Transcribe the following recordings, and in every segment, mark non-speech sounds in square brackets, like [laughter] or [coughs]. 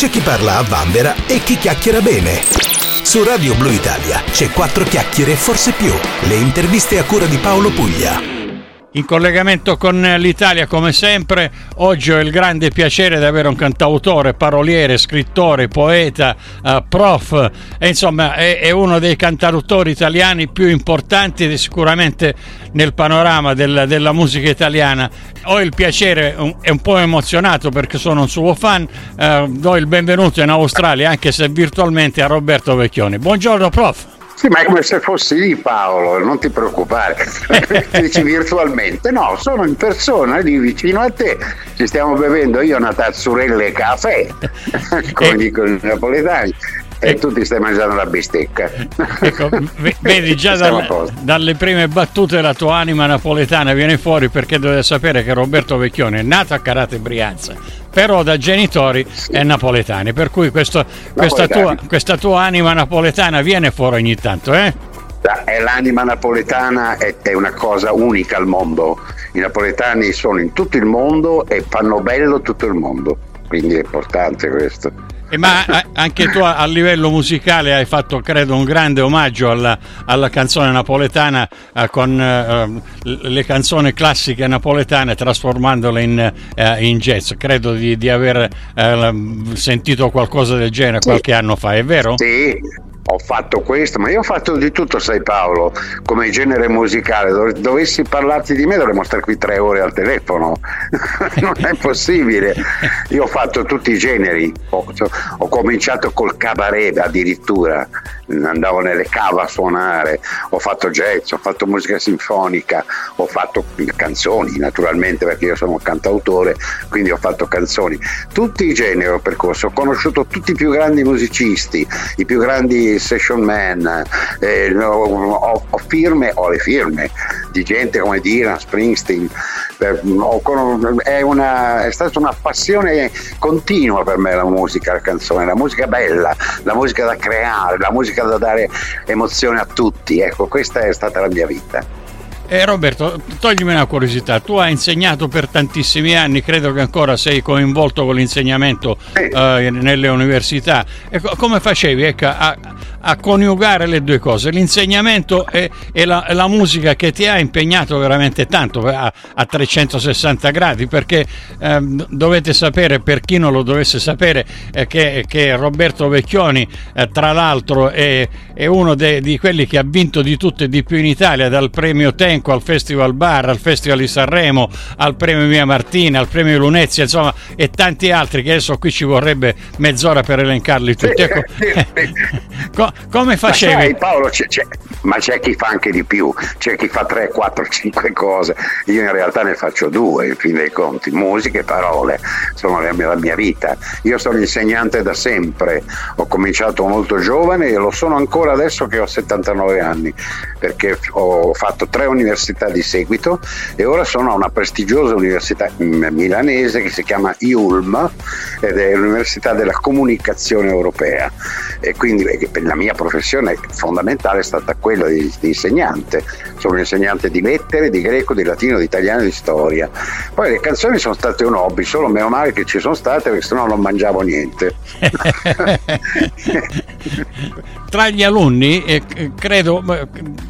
c'è chi parla a vanvera e chi chiacchiera bene. Su Radio Blue Italia c'è quattro chiacchiere e forse più. Le interviste a cura di Paolo Puglia. In collegamento con l'Italia, come sempre, oggi ho il grande piacere di avere un cantautore, paroliere, scrittore, poeta, uh, prof, e insomma è, è, uno dei cantautori italiani più importanti ed sicuramente nel panorama del, della musica italiana. Ho il piacere, un, è un po' emozionato perché sono un suo fan, uh, do il benvenuto in Australia, anche se virtualmente, a Roberto Vecchioni. Buongiorno prof. Sì, ma è come se fossi lì Paolo, non ti preoccupare, [laughs] dici virtualmente, no, sono in persona lì vicino a te, ci stiamo bevendo io una tazzurella e caffè, [laughs] come dicono i napoletani, e tu ti stai mangiando la bistecca. [laughs] Ecco, vedi già dal, dalle prime battute la tua anima napoletana viene fuori perché dovete sapere che Roberto Vecchione è nato a Carate Brianza, però da genitori sì. è napoletani, per cui questo, questa, tua, questa tua anima napoletana viene fuori ogni tanto, eh? L'anima napoletana è, è una cosa unica al mondo. I napoletani sono in tutto il mondo e fanno bello tutto il mondo, quindi è importante questo. Eh, ma anche tu a livello musicale hai fatto, credo, un grande omaggio alla, alla canzone napoletana eh, con eh, le canzoni classiche napoletane trasformandole in, eh, in jazz. Credo di, di aver eh, sentito qualcosa del genere qualche anno fa, è vero? Sì, ho fatto questo, ma io ho fatto di tutto, sai Paolo, come genere musicale. Dov- dovessi parlarti di me dovremmo stare qui tre ore al telefono, [laughs] non è possibile. Io ho fatto tutti i generi, ho, ho cominciato col cabaret addirittura, andavo nelle cave a suonare, ho fatto jazz, ho fatto musica sinfonica, ho fatto canzoni naturalmente perché io sono un cantautore, quindi ho fatto canzoni. Tutti i generi ho percorso, ho conosciuto tutti i più grandi musicisti, i più grandi session man, eh, ho, ho, firme, ho le firme di gente come Dylan, Springsteen, eh, è, una, è stata una passione continua per me la musica, la canzone, la musica bella, la musica da creare, la musica da dare emozione a tutti, ecco questa è stata la mia vita. Eh, Roberto, toglimi una curiosità, tu hai insegnato per tantissimi anni, credo che ancora sei coinvolto con l'insegnamento eh, nelle università. Ecco, come facevi ecco, a, a, coniugare le due cose, l'insegnamento e, e la, la, musica che ti ha impegnato veramente tanto a, a 360 gradi? Perché eh, dovete sapere, per chi non lo dovesse sapere, eh, che, che, Roberto Vecchioni, eh, tra l'altro, è, è uno de, di quelli che ha vinto di tutto e di più in Italia, dal premio Ten elenco al Festival Bar, al Festival di Sanremo, al Premio Mia Martina, al Premio Lunezia, insomma, e tanti altri che adesso qui ci vorrebbe mezz'ora per elencarli tutti. Ecco, [laughs] co- come facevi? Ma sai, Paolo, c'è, c'è, ma c'è chi fa anche di più, c'è chi fa 3, 4, 5 cose. Io in realtà ne faccio due, in fin dei conti, musica e parole, sono la mia, la mia vita. Io sono insegnante da sempre, ho cominciato molto giovane e lo sono ancora adesso che ho 79 anni, perché ho fatto tre università università di seguito e ora sono a una prestigiosa università milanese che si chiama IULM ed è l'Università della Comunicazione Europea e quindi la mia professione fondamentale è stata quella di, di insegnante. Sono insegnante di lettere, di greco, di latino, di italiano e di storia. Poi le canzoni sono state un hobby, solo meno male che ci sono state perché sennò non mangiavo niente. [laughs] Tra gli alunni, eh, credo,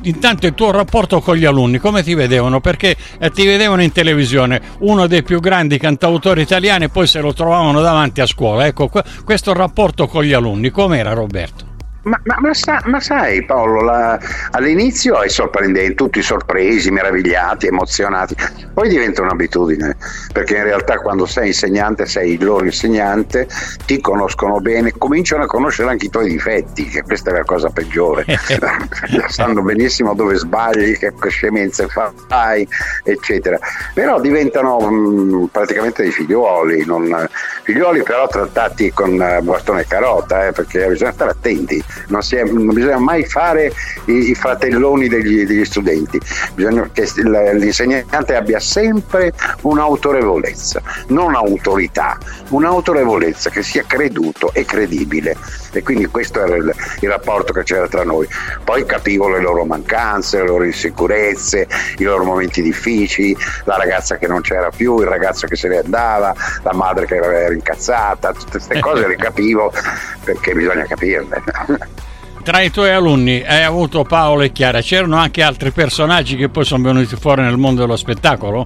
intanto il tuo rapporto con gli alunni alunni come ti vedevano? Perché eh, ti vedevano in televisione, uno dei più grandi cantautori italiani, e poi se lo trovavano davanti a scuola. Ecco, questo rapporto con gli alunni, com'era Roberto? Ma, ma, ma, sa, ma, sai Paolo, la, all'inizio è sorprendente, tutti sorpresi, meravigliati, emozionati, poi diventa un'abitudine, perché in realtà quando sei insegnante sei il loro insegnante, ti conoscono bene, cominciano a conoscere anche i tuoi difetti, che questa è la cosa peggiore, [laughs] sanno benissimo dove sbagli, che scemenze fai, eccetera, però diventano mh, mm, praticamente dei figliuoli, non, figliuoli però trattati con bastone e carota, eh, perché bisogna stare attenti non, è, non bisogna mai fare i, i fratelloni degli, degli, studenti, bisogna che l'insegnante abbia sempre un'autorevolezza, non autorità, un'autorevolezza che sia creduto e credibile e quindi questo era il, il rapporto che c'era tra noi. Poi capivo le loro mancanze, le loro insicurezze, i loro momenti difficili, la ragazza che non c'era più, il ragazzo che se ne andava, la madre che era incazzata, tutte queste [laughs] cose le capivo perché bisogna capirle. Tra i tuoi alunni hai avuto Paolo e Chiara, c'erano anche altri personaggi che poi sono venuti fuori nel mondo dello spettacolo?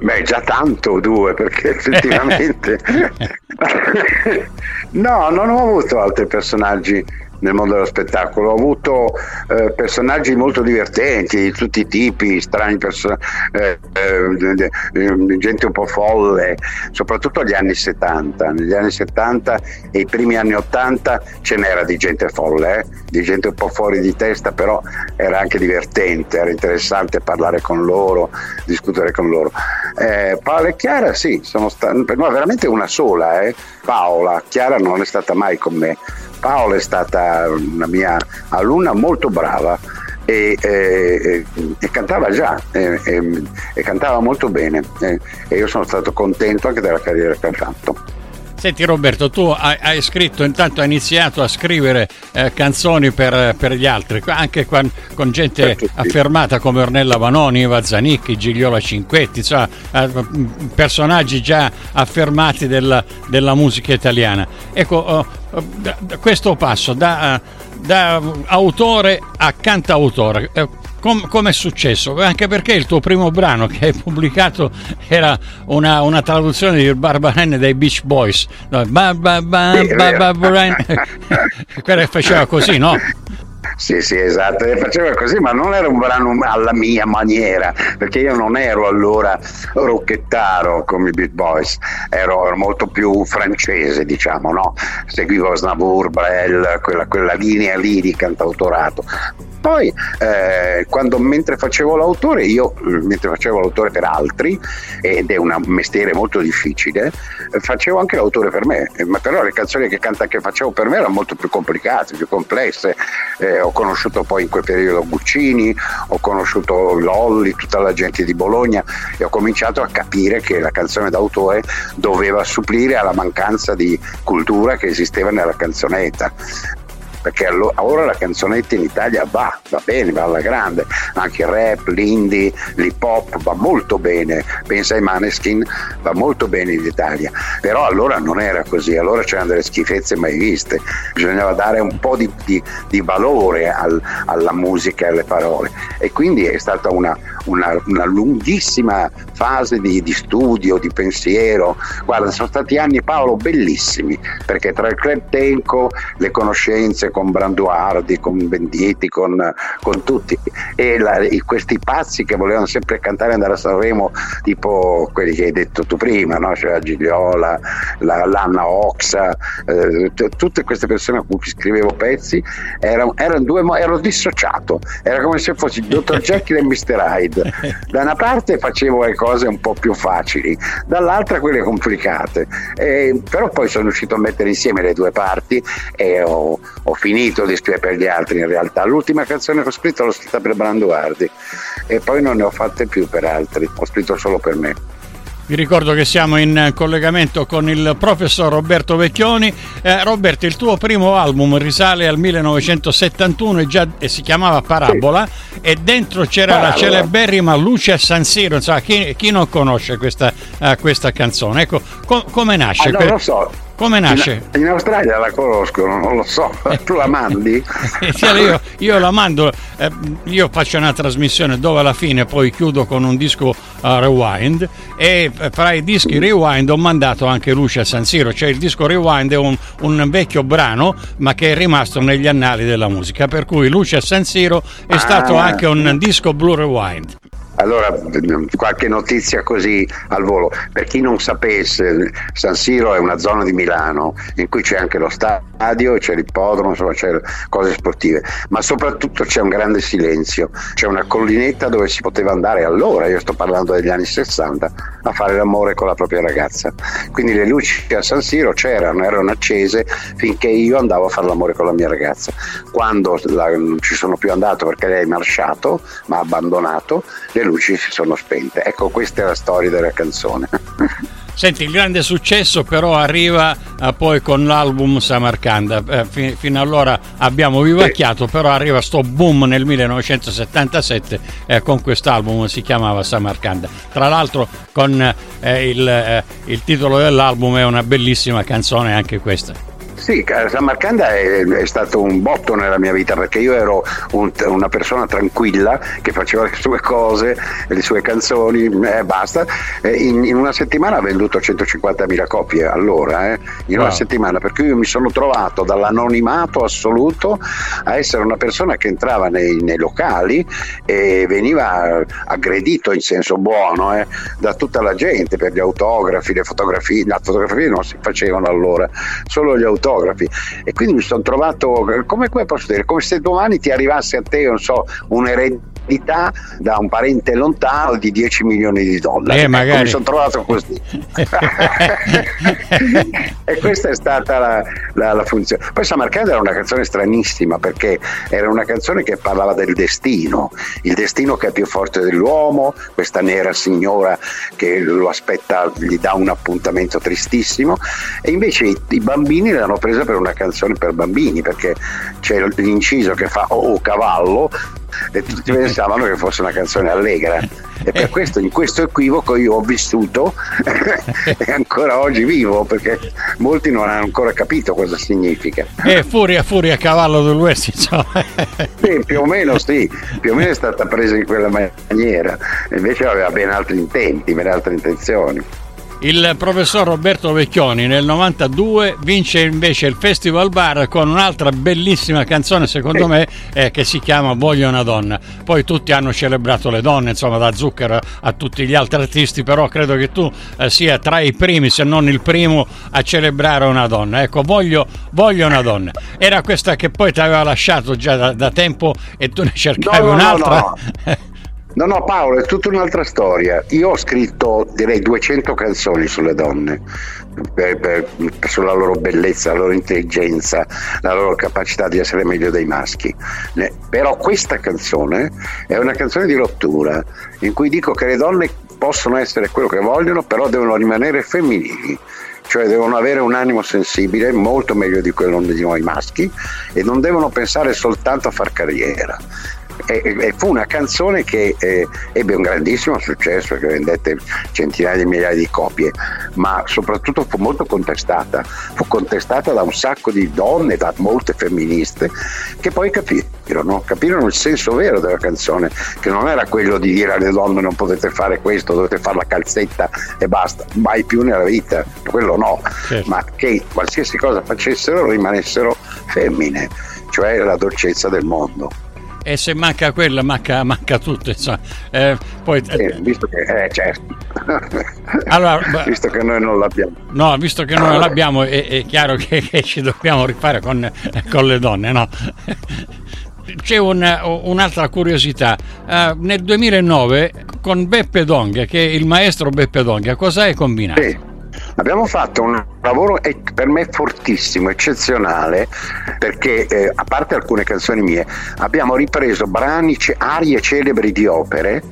Beh, già tanto due, perché [laughs] effettivamente... [laughs] [laughs] no, non ho avuto altri personaggi nel mondo dello spettacolo. Ho avuto eh, personaggi molto divertenti di tutti i tipi, strani person- eh, eh, gente un po' folle, soprattutto agli anni 70. Negli anni 70 e i primi anni 80 ce n'era di gente folle, eh, di gente un po' fuori di testa, però era anche divertente, era interessante parlare con loro, discutere con loro. Eh, Paola e Chiara sì, sono state, no, veramente una sola, eh. Paola, Chiara non è stata mai con me Paola è stata una mia alunna molto brava e, e, e cantava già e, e, cantava molto bene e io sono stato contento anche della carriera che ha fatto. Senti Roberto, tu hai, hai, scritto, intanto hai iniziato a scrivere eh, canzoni per, per, gli altri, anche con, con gente affermata come Ornella Vanoni, Eva Zanicchi, Gigliola Cinquetti, insomma, eh, personaggi già affermati della, della musica italiana. Ecco, oh, da, da questo passo da, da, autore a cantautore, eh, come è successo? Anche perché il tuo primo brano che hai pubblicato era una, una traduzione di Barbarenne dei Beach Boys. No, ba, ba, ba, sì, ba, [laughs] Quella faceva così, no? [laughs] Sì, sì, esatto, e faceva così, ma non era un brano alla mia maniera, perché io non ero allora rocchettaro come i Beat Boys, ero, ero molto più francese, diciamo, no? Seguivo Snavour, Brel, quella, quella linea lì di cantautorato. Poi, eh, quando mentre facevo l'autore, io mentre facevo l'autore per altri, ed è un mestiere molto difficile, facevo anche l'autore per me, ma però le canzoni che, canta, che facevo per me erano molto più complicate, più complesse. Eh, ho conosciuto poi in quel periodo Guccini, ho conosciuto Lolli, tutta la gente di Bologna e ho cominciato a capire che la canzone d'autore doveva supplire alla mancanza di cultura che esisteva nella canzonetta perché ora la canzonetta in Italia va, va bene, va alla grande, anche il rap, l'indie, l'hip hop va molto bene, pensa ai Maneskin, va molto bene in Italia, però allora non era così, allora c'erano delle schifezze mai viste, bisognava dare un po' di, di, di valore al, alla musica e alle parole. E quindi è stata una, una, una lunghissima fase di, di, studio, di pensiero, guarda sono stati anni Paolo bellissimi perché tra il club Tenco, le conoscenze con Branduardi, con Venditti, con, con tutti. E la, questi pazzi che volevano sempre cantare e andare a Sanremo, tipo quelli che hai detto tu prima, no? cioè Gigliola, la, l'Anna Oxa, eh, t- tutte queste persone a cui scrivevo pezzi, erano, erano due, ero dissociato, era come se fossi il dottor [laughs] Jekyll e Mr. Hyde. Da una parte facevo le cose un po' più facili, dall'altra quelle complicate. Eh, però poi sono riuscito a mettere insieme le due parti e ho, ho finito di scrivere per gli altri in realtà. L'ultima canzone che ho scritto l'ho scritta per Branduardi e poi non ne ho fatte più per altri, ho scritto solo per me. Vi ricordo che siamo in collegamento con il professor Roberto Vecchioni. Eh, Roberto, il tuo primo album risale al 1971 e, già, e si chiamava Parabola sì. e dentro c'era Parabola. la celeberrima Luce a San Siro. Insomma, chi, chi non conosce questa, uh, questa canzone? Ecco, com- come nasce? Ah, non lo so come nasce? In, in, Australia la conosco, non lo so. [laughs] Tu la mandi? [laughs] io, io, la mando, eh, io faccio una trasmissione dove alla fine poi chiudo con un disco uh, rewind e eh, fra i dischi rewind ho mandato anche Luce a San Siro, cioè il disco rewind è un, un, vecchio brano ma che è rimasto negli annali della musica, per cui Luce a San Siro è ah. stato anche un disco Blue Rewind. Allora, qualche notizia così al volo. Per chi non sapesse, San Siro è una zona di Milano in cui c'è anche lo stadio, c'è l'ippodromo, insomma c'è cose sportive, ma soprattutto c'è un grande silenzio. C'è una collinetta dove si poteva andare allora, io sto parlando degli anni 60, a fare l'amore con la propria ragazza. Quindi le luci a San Siro c'erano, erano accese finché io andavo a fare l'amore con la mia ragazza. Quando la, non ci sono più andato perché lei è marciato, ma ha abbandonato, le luci si sono spente. Ecco, questa è la storia della canzone. [laughs] Senti, il grande successo però arriva eh, poi con l'album Samarcanda. Eh, fi- fino allora abbiamo vivacchiato, sì. però arriva sto boom nel 1977 eh, con quest'album, si chiamava Samarcanda. Tra l'altro con eh, il, eh, il titolo dell'album è una bellissima canzone anche questa. Sì, Samarcanda è, è, stato un botto nella mia vita perché io ero un, una persona tranquilla che faceva le sue cose, le sue canzoni e eh, basta. In, in, una settimana ha venduto 150.000 copie allora, eh, in wow. una settimana, per cui io mi sono trovato dall'anonimato assoluto a essere una persona che entrava nei, nei locali e veniva aggredito in senso buono eh, da tutta la gente per gli autografi, le fotografie, le fotografie non si facevano allora, solo gli autografi fotografi. E quindi mi sono trovato come, come posso dire come se domani ti arrivasse a te non so un'eredità da un parente lontano di 10 milioni di dollari. Eh, magari. Ecco, mi sono trovato così. [laughs] E questa è stata la, la, la funzione. Poi Samarcanda era una canzone stranissima perché era una canzone che parlava del destino il destino che è più forte dell'uomo questa nera signora che lo aspetta gli dà un appuntamento tristissimo e invece i, i bambini l'hanno presa per una canzone per bambini perché c'è l'inciso che fa oh cavallo e tutti [laughs] pensavano che fosse una canzone allegra. E per questo in questo equivoco io ho vissuto [laughs] e ancora oggi vivo perché molti non hanno ancora capito cosa significa. E furia furia cavallo dell'Ouest insomma. Sì, più o meno sì più o meno è stata presa in quella maniera. Invece aveva ben altri intenti ben altre intenzioni il professor Roberto Vecchioni nel 92 vince invece il Festival Bar con un'altra bellissima canzone, secondo me, eh, che si chiama Voglio una donna. Poi tutti hanno celebrato le donne, insomma, da Zucchero a tutti gli altri artisti, però credo che tu eh, sia tra i primi, se non il primo, a celebrare una donna. Ecco, voglio, voglio una donna. Era questa che poi ti aveva lasciato già da, da tempo e tu ne cercavi no, no, un'altra? No, [laughs] no. No, Paolo, è tutta un'altra storia. Io ho scritto direi 200 canzoni sulle donne, per, per, sulla loro bellezza, la loro intelligenza, la loro capacità di essere meglio dei maschi. Però questa canzone è una canzone di rottura, in cui dico che le donne possono essere quello che vogliono, però devono rimanere femminili cioè devono avere un animo sensibile molto meglio di quello di noi maschi e non devono pensare soltanto a far carriera e, fu una canzone che eh, ebbe un grandissimo successo, che vendette centinaia di migliaia di copie, ma soprattutto fu molto contestata. Fu contestata da un sacco di donne, da molte femministe, che poi capirono, capirono il senso vero della canzone, che non era quello di dire alle donne non potete fare questo, dovete fare la calzetta e basta, mai più nella vita, quello no, certo. ma che qualsiasi cosa facessero rimanessero femmine, cioè la dolcezza del mondo e se manca quella manca, manca tutto insomma. Eh, poi, eh, visto che eh, certo allora, [laughs] visto che noi non l'abbiamo no visto che noi non l'abbiamo è, è chiaro che, che, ci dobbiamo rifare con, con le donne no? c'è un, un'altra curiosità uh, nel 2009 con Beppe Donga che è il maestro Beppe Donga cosa hai combinato? Sì. Abbiamo fatto un lavoro per me fortissimo, eccezionale, perché eh, a parte alcune canzoni mie, abbiamo ripreso brani, arie celebri di opere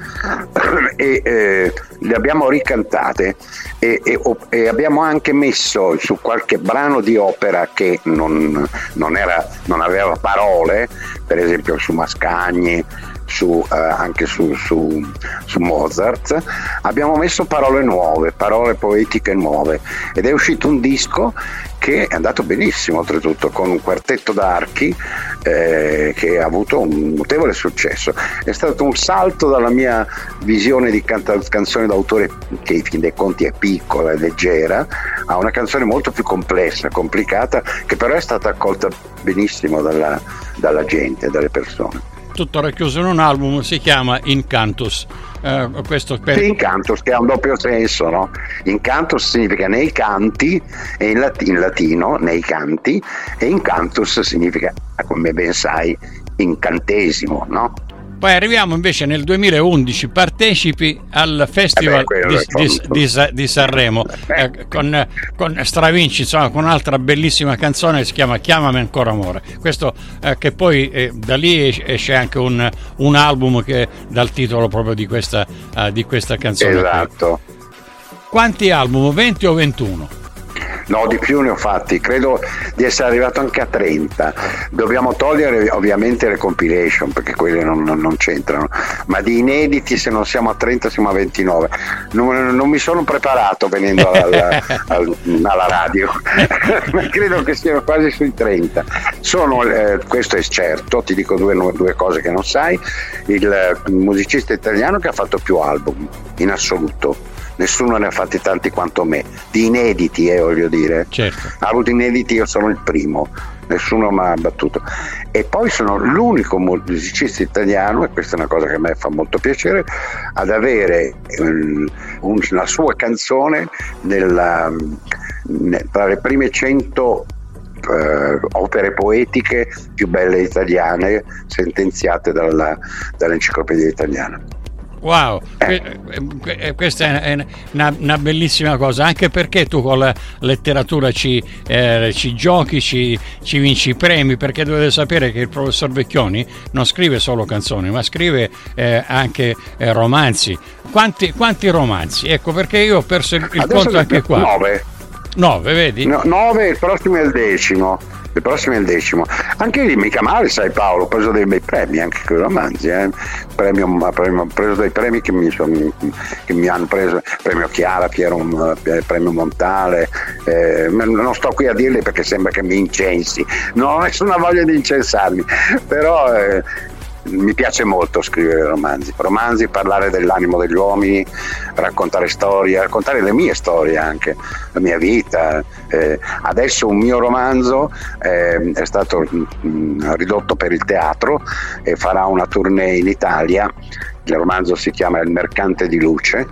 [coughs] e eh, le abbiamo ricantate e, e, e, abbiamo anche messo su qualche brano di opera che non, non, era, non aveva parole, per esempio su Mascagni, su, eh, anche su, su, su, Mozart, abbiamo messo parole nuove, parole poetiche nuove ed è uscito un disco che è andato benissimo oltretutto con un quartetto d'archi eh, che ha avuto un notevole successo. È stato un salto dalla mia visione di canta- canzone d'autore che in fin dei conti è piccola e leggera a una canzone molto più complessa, complicata, che però è stata accolta benissimo dalla, dalla gente, dalle persone. Tutto racchiuso in un album, si chiama Incantus. Uh, questo per... Sì, Incantus che ha un doppio senso, no? Incantus significa nei canti, in, lat- in latino, nei canti, e Incantus significa, come ben sai, incantesimo, no? Poi arriviamo invece nel 2011, partecipi al Festival eh beh, di, di, di, di, Sanremo eh, con, con, Stravinci, insomma, con un'altra bellissima canzone che si chiama Chiamami ancora amore. Questo eh, che poi eh, da lì esce anche un, un, album che dà il titolo proprio di questa, di questa canzone. Esatto. Qui. Quanti album? 20 o 21? No, di più ne ho fatti, credo di essere arrivato anche a 30. Dobbiamo togliere ovviamente le compilation perché quelle non, non, c'entrano, ma di inediti se non siamo a 30 siamo a 29. Non, non mi sono preparato venendo [laughs] alla, alla radio, [laughs] ma credo che siano quasi sui 30. Sono, eh, questo è certo, ti dico due, due cose che non sai, il musicista italiano che ha fatto più album in assoluto nessuno ne ha fatti tanti quanto me, di inediti eh, voglio dire, certo. ha avuto inediti, io sono il primo, nessuno mi ha battuto. E poi sono l'unico musicista italiano, e questa è una cosa che a me fa molto piacere, ad avere un, una sua canzone nella, tra le prime 100 eh, opere poetiche più belle italiane sentenziate dalla, dall'enciclopedia italiana. Wow, eh. questa è una, una, bellissima cosa, anche perché tu con la letteratura ci, eh, ci giochi, ci, ci, vinci i premi, perché dovete sapere che il professor Vecchioni non scrive solo canzoni, ma scrive eh, anche eh, romanzi. Quanti, quanti, romanzi? Ecco perché io ho perso il, il conto anche qua. Nove. Nove, vedi? No, nove, il prossimo è il decimo il prossimo è il decimo. Anche lì mica male, sai Paolo, ho preso dei bei premi anche con i romanzi, eh. premio, premio, ho preso dei premi che mi, son, che mi hanno preso, premio Chiara, Piero, eh, premio Montale, eh, non sto qui a dirli perché sembra che mi incensi, [laughs] non ho nessuna voglia di incensarmi, però eh, mi piace molto scrivere romanzi, romanzi, parlare dell'animo degli uomini, raccontare storie, raccontare le mie storie anche, la mia vita. Eh, adesso un mio romanzo eh, è stato mh, mm, ridotto per il teatro e farà una tournée in Italia. Il romanzo si chiama Il mercante di luce,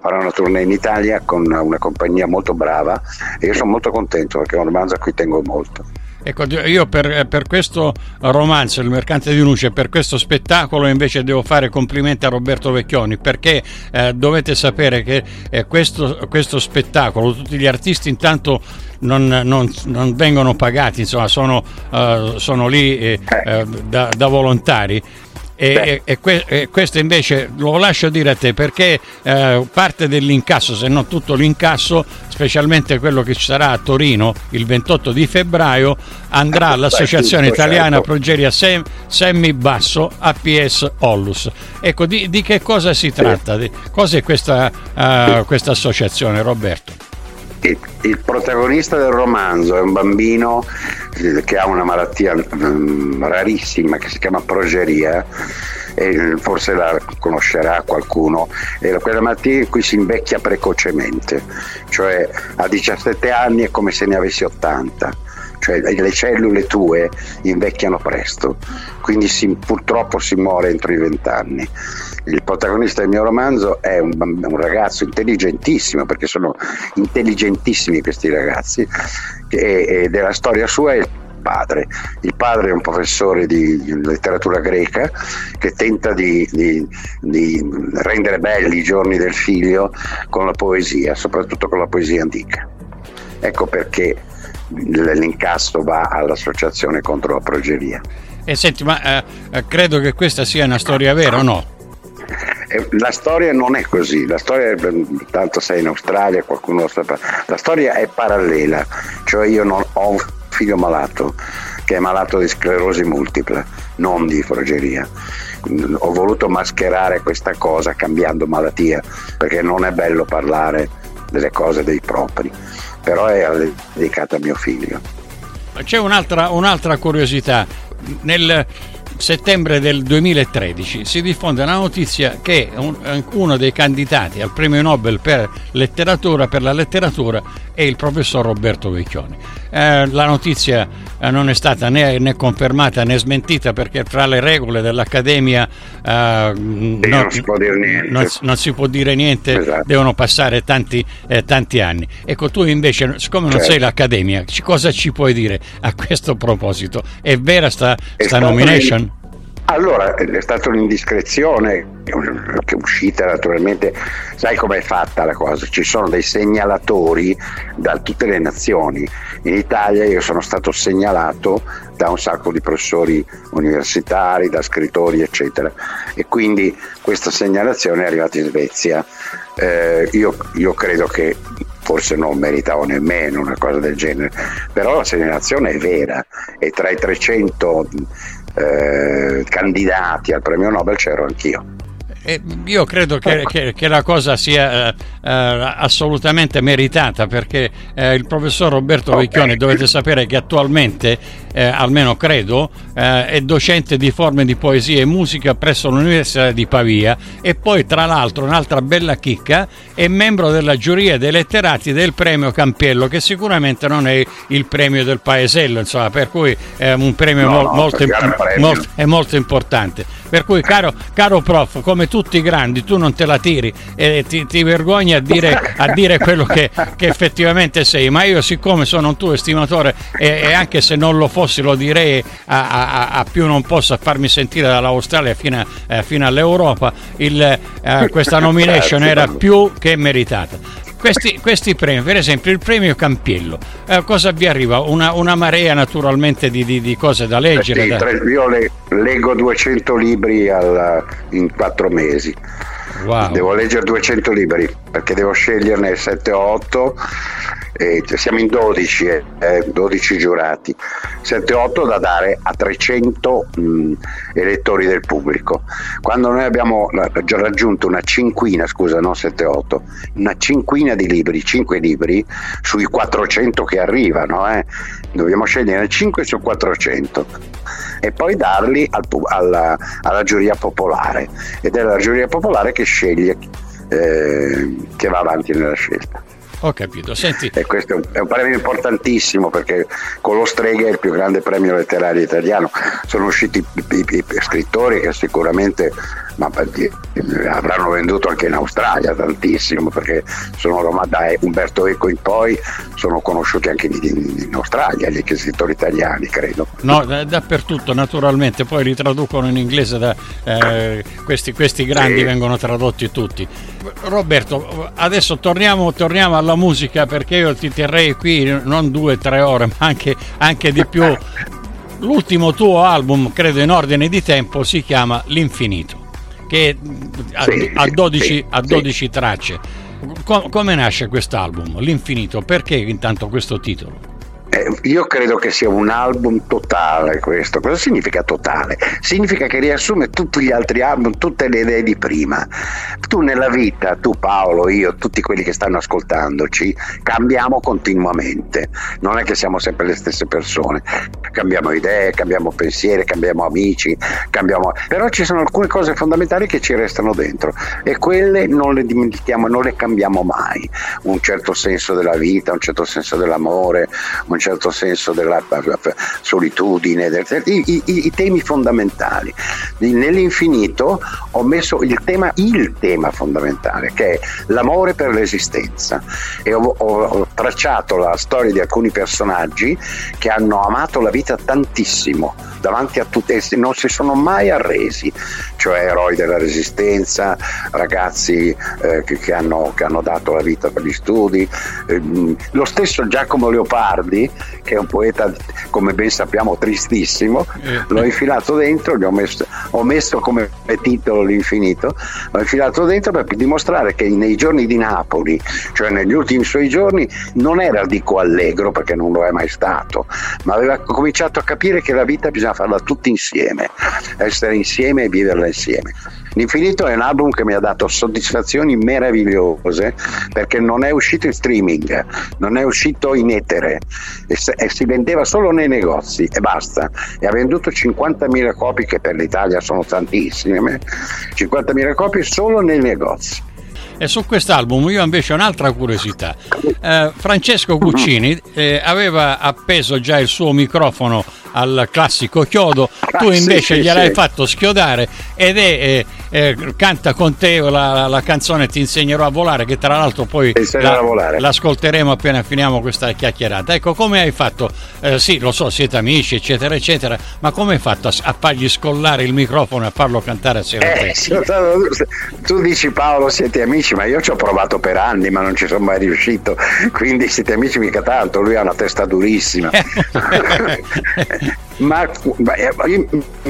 farà una tournée in Italia con una compagnia molto brava e io sono molto contento perché è un romanzo a cui tengo molto. Ecco, io per, per, questo romanzo, Il mercante di luce, per questo spettacolo invece devo fare complimenti a Roberto Vecchioni perché eh, dovete sapere che eh, questo, questo, spettacolo, tutti gli artisti intanto non, non, non vengono pagati, insomma sono, uh, sono lì eh, eh, da, da volontari e, e, e, questo invece lo lascio dire a te perché eh, parte dell'incasso, se non tutto l'incasso, specialmente quello che ci sarà a Torino il 28 di febbraio, andrà all'Associazione Italiana certo. Progeria Sem- Semmi Basso APS Ollus. Ecco, di, di, che cosa si tratta? Di, cos'è questa, uh, questa associazione, Roberto? Il, il, protagonista del romanzo è un bambino che ha una malattia um, rarissima che si chiama progeria e forse la conoscerà qualcuno, è quella malattia in cui si invecchia precocemente, cioè a 17 anni è come se ne avessi 80 cioè le cellule tue invecchiano presto, quindi si, purtroppo si muore entro i vent'anni. Il protagonista del mio romanzo è un, un, ragazzo intelligentissimo, perché sono intelligentissimi questi ragazzi, e, e della storia sua è il padre. Il padre è un professore di letteratura greca che tenta di, di, di, rendere belli i giorni del figlio con la poesia, soprattutto con la poesia antica. Ecco perché l'incasso va all'associazione contro la progeria. E senti, ma eh, eh, credo che questa sia una storia vera o no? Eh, la storia non è così, la storia, tanto sei in Australia, qualcuno lo sa, la storia è parallela, cioè io non ho un figlio malato che è malato di sclerosi multipla, non di progeria. Ho voluto mascherare questa cosa cambiando malattia, perché non è bello parlare delle cose dei propri però è dedicata a mio figlio. C'è un'altra, un'altra curiosità. Nel, settembre del 2013 si diffonde la notizia che un, uno dei candidati al premio Nobel per letteratura, per la letteratura è il professor Roberto Vecchioni. Eh, la notizia eh, non è stata né, né, confermata né smentita perché tra le regole dell'Accademia eh, non, non, si può dire niente, non, non si può dire niente esatto. devono passare tanti, eh, tanti, anni. Ecco, tu invece, siccome non certo. sei l'Accademia, cosa ci puoi dire a questo proposito? È vera sta, sta nomination? Allora, è stata un'indiscrezione che è uscita naturalmente, sai com'è fatta la cosa? Ci sono dei segnalatori da tutte le nazioni. In Italia io sono stato segnalato da un sacco di professori universitari, da scrittori, eccetera. E quindi questa segnalazione è arrivata in Svezia. Eh, io, io credo che forse non meritavo nemmeno una cosa del genere, però la segnalazione è vera e tra i 300 eh, candidati al premio Nobel c'ero anch'io. Eh, io credo che, che, che, la cosa sia eh, eh, assolutamente meritata perché eh, il professor Roberto okay. Vecchioni dovete sapere che attualmente, eh, almeno credo, eh, è docente di forme di poesia e musica presso l'Università di Pavia e poi tra l'altro un'altra bella chicca è membro della giuria dei letterati del premio Campiello che sicuramente non è il premio del paesello insomma per cui è un premio, no, mo- molto, imp- molto, è molto importante. Per cui caro, caro prof come tutti i grandi, tu non te la tiri e ti, ti vergogni a dire, a dire quello che, che, effettivamente sei, ma io siccome sono un tuo estimatore e, e anche se non lo fossi lo direi a, a, a più non posso farmi sentire dall'Australia fino, a, eh, fino all'Europa, il, eh, questa [laughs] nomination era più che meritata. Questi, questi, premi, per esempio il premio Campiello, eh, cosa vi arriva? Una, una marea naturalmente di, di, di, cose da leggere? Sì, da... Io le, leggo 200 libri al, in quattro mesi. Wow. Devo leggere 200 libri perché devo sceglierne 7 o 8 eh, siamo in 12, eh, 12 giurati, 7-8 da dare a 300 mh, elettori del pubblico. Quando noi abbiamo raggiunto una cinquina, scusa, non 7-8, una cinquina di libri, 5 libri sui 400 che arrivano, eh, dobbiamo scegliere 5 su 400 e poi darli al, alla, alla giuria popolare ed è la giuria popolare che sceglie eh, che va avanti nella scelta. Ho capito, senti. E questo è un, premio importantissimo perché con lo Streghe è il più grande premio letterario italiano. Sono usciti i, i, i scrittori che sicuramente ma avranno venduto anche in Australia tantissimo perché sono da Umberto Eco in poi sono conosciuti anche in, in Australia gli scrittori italiani credo. No dappertutto naturalmente poi li traducono in inglese da, eh, questi, questi, grandi sì. vengono tradotti tutti. Roberto adesso torniamo, torniamo, alla musica perché io ti terrei qui non due o tre ore ma anche, anche di più. [laughs] L'ultimo tuo album credo in ordine di tempo si chiama L'infinito che ha, sì, ha 12, sì, ha 12 sì. tracce. Com- come nasce quest'album? L'infinito, perché intanto questo titolo? Eh, io credo che sia un album totale questo. Cosa significa totale? Significa che riassume tutti gli altri album, tutte le idee di prima. Tu nella vita, tu Paolo, io, tutti quelli che stanno ascoltandoci, cambiamo continuamente. Non è che siamo sempre le stesse persone. Cambiamo idee, cambiamo pensieri, cambiamo amici, cambiamo... però ci sono alcune cose fondamentali che ci restano dentro e quelle non le dimentichiamo, non le cambiamo mai. Un certo senso della vita, un certo senso dell'amore, un certo senso della solitudine, del, i, i, i, temi fondamentali. Nell'infinito ho messo il tema, il tema fondamentale che è l'amore per l'esistenza e ho, ho, tracciato la storia di alcuni personaggi che hanno amato la vita tantissimo davanti a tutti e non si sono mai arresi, cioè eroi della resistenza, ragazzi eh, che, che, hanno, che, hanno, dato la vita per gli studi. Eh, lo stesso Giacomo Leopardi, che è un poeta, come ben sappiamo, tristissimo, eh. l'ho infilato dentro, gli ho messo, ho messo come titolo l'infinito, l'ho infilato dentro per dimostrare che nei giorni di Napoli, cioè negli ultimi suoi giorni, non era dico allegro perché non lo è mai stato, ma aveva cominciato a capire che la vita bisogna farla tutti insieme, essere insieme e viverla insieme. L'infinito è un album che mi ha dato soddisfazioni meravigliose perché non è uscito in streaming, non è uscito in etere e, e si vendeva solo nei negozi e basta. E ha venduto 50.000 copie che per l'Italia sono tantissime, 50.000 copie solo nei negozi. E su quest'album io invece ho un'altra curiosità. Eh, Francesco Guccini eh, aveva appeso già il suo microfono al classico chiodo, tu ah, invece sì, gliel'hai sì. fatto schiodare ed è, eh, eh, canta con te la, la, canzone Ti insegnerò a volare, che tra l'altro poi la, l'ascolteremo appena finiamo questa chiacchierata. Ecco, come hai fatto? Eh, sì, lo so, siete amici, eccetera, eccetera, ma come hai fatto a, a fargli scollare il microfono e a farlo cantare a? Eh, tu dici Paolo, siete amici, ma io ci ho provato per anni, ma non ci sono mai riuscito, quindi siete amici mica tanto, lui ha una testa durissima. [laughs] [laughs] ma io,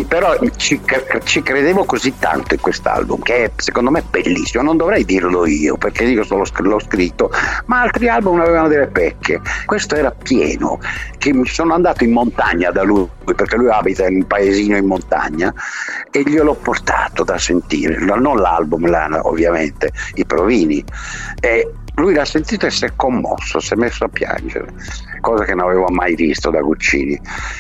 però ci, ci, credevo così tanto in quest'album che secondo me è bellissimo. Non dovrei dirlo io perché io l'ho, l'ho scritto ma altri album avevano delle pecche. Questo era pieno che mi sono andato in montagna da lui perché lui abita in un paesino in montagna e gliel'ho portato da sentire. Non l'album ovviamente i provini. E lui l'ha sentito e si è commosso, si è messo a piangere, cosa che non avevo mai visto da Guccini.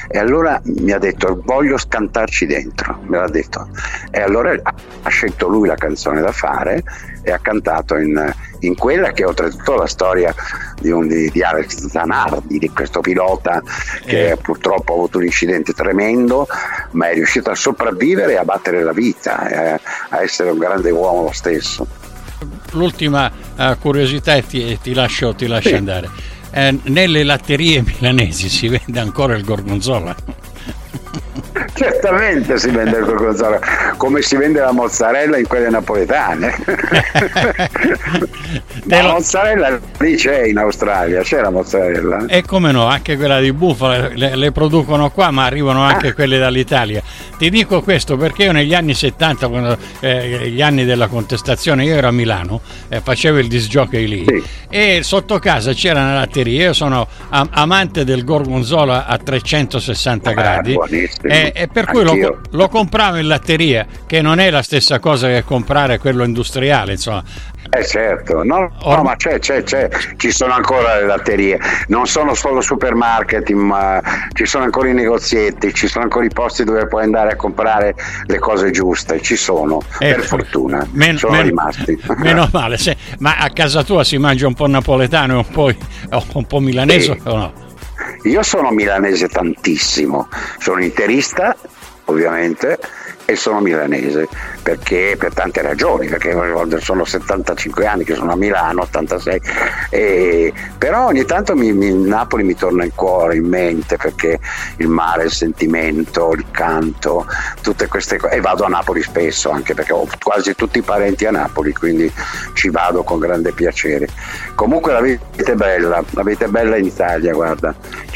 E allora mi ha detto voglio scantarci dentro, me l'ha detto. E allora ha scelto lui la canzone da fare e ha cantato in, in quella che è oltretutto la storia di, un, di, di, Alex Zanardi, di questo pilota che eh. purtroppo ha avuto un incidente tremendo, ma è riuscito a sopravvivere e a battere la vita, eh, a essere un grande uomo lo stesso l'ultima uh, curiosità e ti, ti, lascio, ti lascio sì. andare. Eh, nelle latterie milanesi si vende ancora il gorgonzola? Certamente si vende il gorgonzola, come si vende la mozzarella in quelle napoletane. [laughs] la lo... mozzarella lì c'è in Australia, c'è la mozzarella. E come no, anche quella di bufala le, le producono qua, ma arrivano anche ah. quelle dall'Italia. Ti dico questo perché io negli anni 70, quando, eh, gli anni della contestazione, io ero a Milano, eh, facevo il disc jockey lì sì. e sotto casa c'era una latteria, io sono am- amante del gorgonzola a 360 ah, gradi. Eh, e per cui lo, lo, compravo in latteria, che non è la stessa cosa che comprare quello industriale, insomma. Eh certo, no, no, ma c'è, c'è, c'è, ci sono ancora le latterie, non sono solo supermarket, ma ci sono ancora i negozietti, ci sono ancora i posti dove puoi andare a comprare le cose giuste, ci sono, eh, per fortuna, men- sono men- rimasti. [laughs] Meno male, se, ma a casa tua si mangia un po' napoletano e un po', un po milanese sì. o no? Io sono milanese tantissimo, sono interista ovviamente e sono milanese perché per tante ragioni, perché sono 75 anni che sono a Milano, 86, e, però ogni tanto mi, mi, Napoli mi torna in cuore, in mente, perché il mare, il sentimento, il canto, tutte queste cose, e vado a Napoli spesso, anche perché ho quasi tutti i parenti a Napoli, quindi ci vado con grande piacere. Comunque la vita è bella, la vita è bella in Italia, guarda,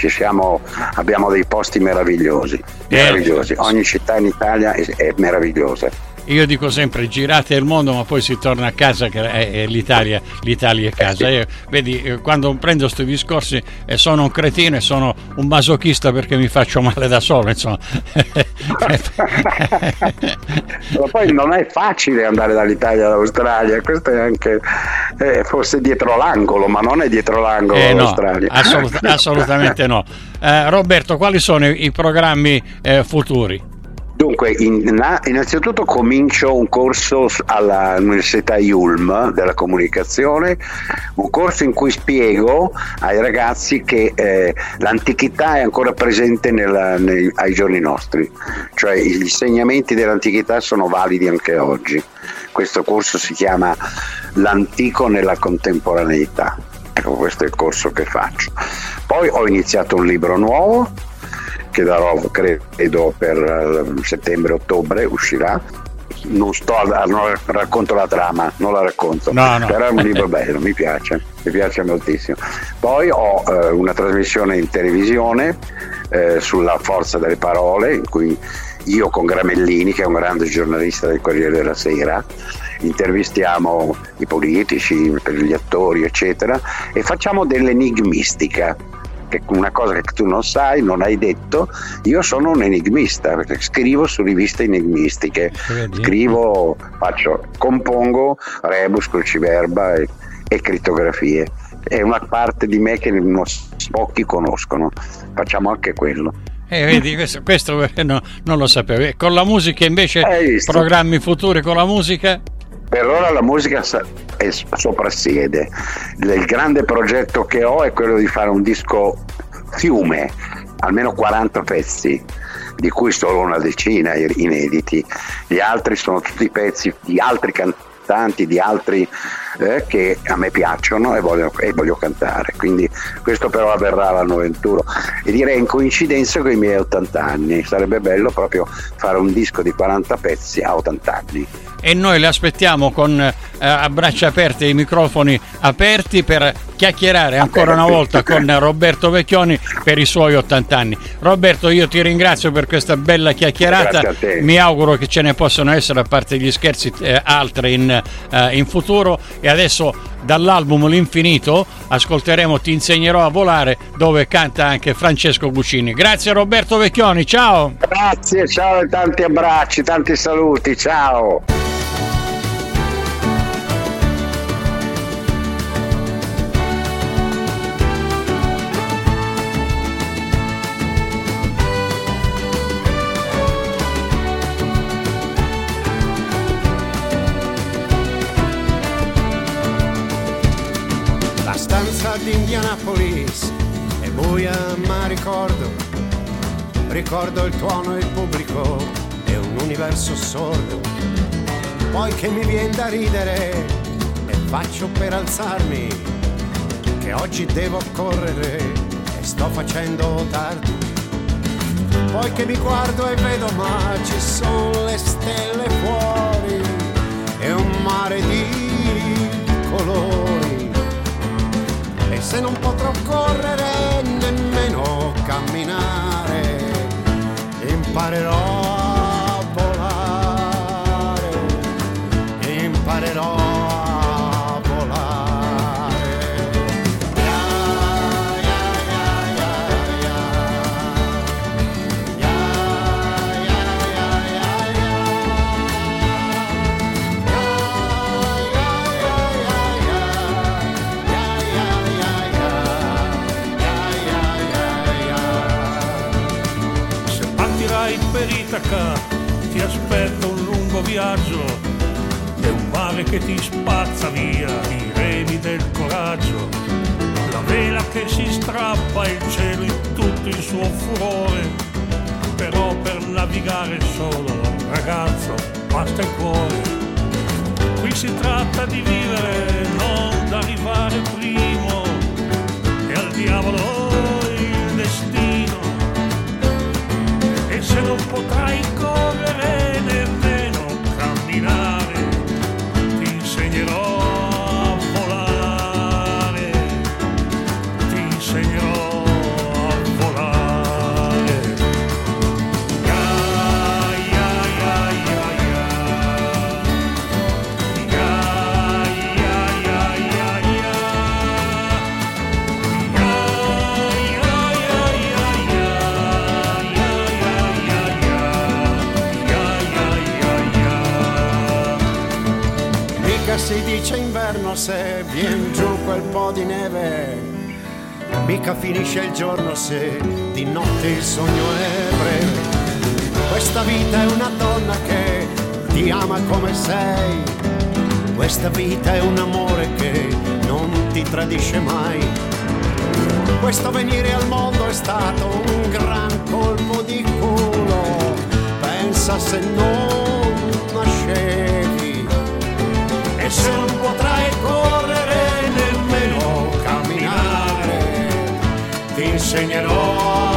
siamo, abbiamo dei posti meravigliosi. Meravigliosi. ogni città in Italia è, è meravigliosa. Io dico sempre girate il mondo ma poi si torna a casa che è, l'Italia, l'Italia è casa. Io, vedi, eh, quando prendo questi discorsi eh, sono un cretino e sono un masochista perché mi faccio male da solo, insomma. [laughs] ma poi non è facile andare dall'Italia all'Australia, questo è anche eh, forse dietro l'angolo, ma non è dietro l'angolo eh, no, assolut- assolutamente no. Eh, Roberto, quali sono i, i programmi eh, futuri? Dunque, in, innanzitutto comincio un corso all'Università Yulm della comunicazione, un corso in cui spiego ai ragazzi che eh, l'antichità è ancora presente nella, nei, ai giorni nostri, cioè gli insegnamenti dell'antichità sono validi anche oggi. Questo corso si chiama L'antico nella contemporaneità. Ecco, questo è il corso che faccio. Poi ho iniziato un libro nuovo che darò credo per eh, settembre-ottobre uscirà non sto a, non racconto la trama, non la racconto, no, no. però è un libro bello, mi piace, mi piace moltissimo. Poi ho eh, una trasmissione in televisione eh, sulla forza delle parole, in cui io con Gramellini, che è un grande giornalista del Corriere della Sera, intervistiamo i politici, gli attori, eccetera, e facciamo dell'enigmistica che una cosa che tu non sai, non hai detto, io sono un enigmista, perché scrivo su riviste enigmistiche, scrivo, faccio, compongo rebus, cruciverba e, e crittografie. È una parte di me che pochi conoscono, facciamo anche quello. Eh, vedi, questo, questo no, non lo sapevo. Con la musica invece, programmi futuri con la musica? Per ora la musica soprassiede. Il grande progetto che ho è quello di fare un disco fiume, almeno 40 pezzi, di cui solo una decina inediti. Gli altri sono tutti pezzi di altri cantanti, di altri eh, che a me piacciono e voglio, e voglio, cantare. Quindi questo però avverrà l'anno 21 e direi in coincidenza con i miei 80 anni. Sarebbe bello proprio fare un disco di 40 pezzi a 80 anni e noi le aspettiamo con eh, a braccia aperte e i microfoni aperti per chiacchierare ancora una volta con Roberto Vecchioni per i suoi 80 anni. Roberto, io ti ringrazio per questa bella chiacchierata. Mi auguro che ce ne possano essere, a parte gli scherzi, eh, altre in, eh, in futuro. E adesso dall'album L'Infinito ascolteremo Ti insegnerò a volare, dove canta anche Francesco Guccini. Grazie Roberto Vecchioni, ciao! Grazie, ciao e tanti abbracci, tanti saluti, ciao! Di Indianapolis è buia ma ricordo, ricordo il tuono e il pubblico è un universo sordo. Poi che mi viene da ridere e faccio per alzarmi, che oggi devo correre e sto facendo tardi. Poi che mi guardo e vedo ma ci sono le stelle fuori e un mare di se non potrò correre nemmeno camminare, imparerò a volare, imparerò Itaca ti aspetta un lungo viaggio e un mare che ti spazza via i remi del coraggio. La vela che si strappa il cielo in tutto il suo furore, però per navigare solo, ragazzo, basta il cuore. Qui si tratta di vivere, non d'arrivare primo, e al diavolo se non potrai correre nemmeno dice inverno se vien giù quel po' di neve. Mica finisce il giorno se di notte il sogno è breve. Questa vita è una donna che ti ama come sei. Questa vita è un amore che non ti tradisce mai. Questo venire al mondo è stato un gran colpo di culo. Pensa se non e se non potrai correre nemmeno camminare, ti insegnerò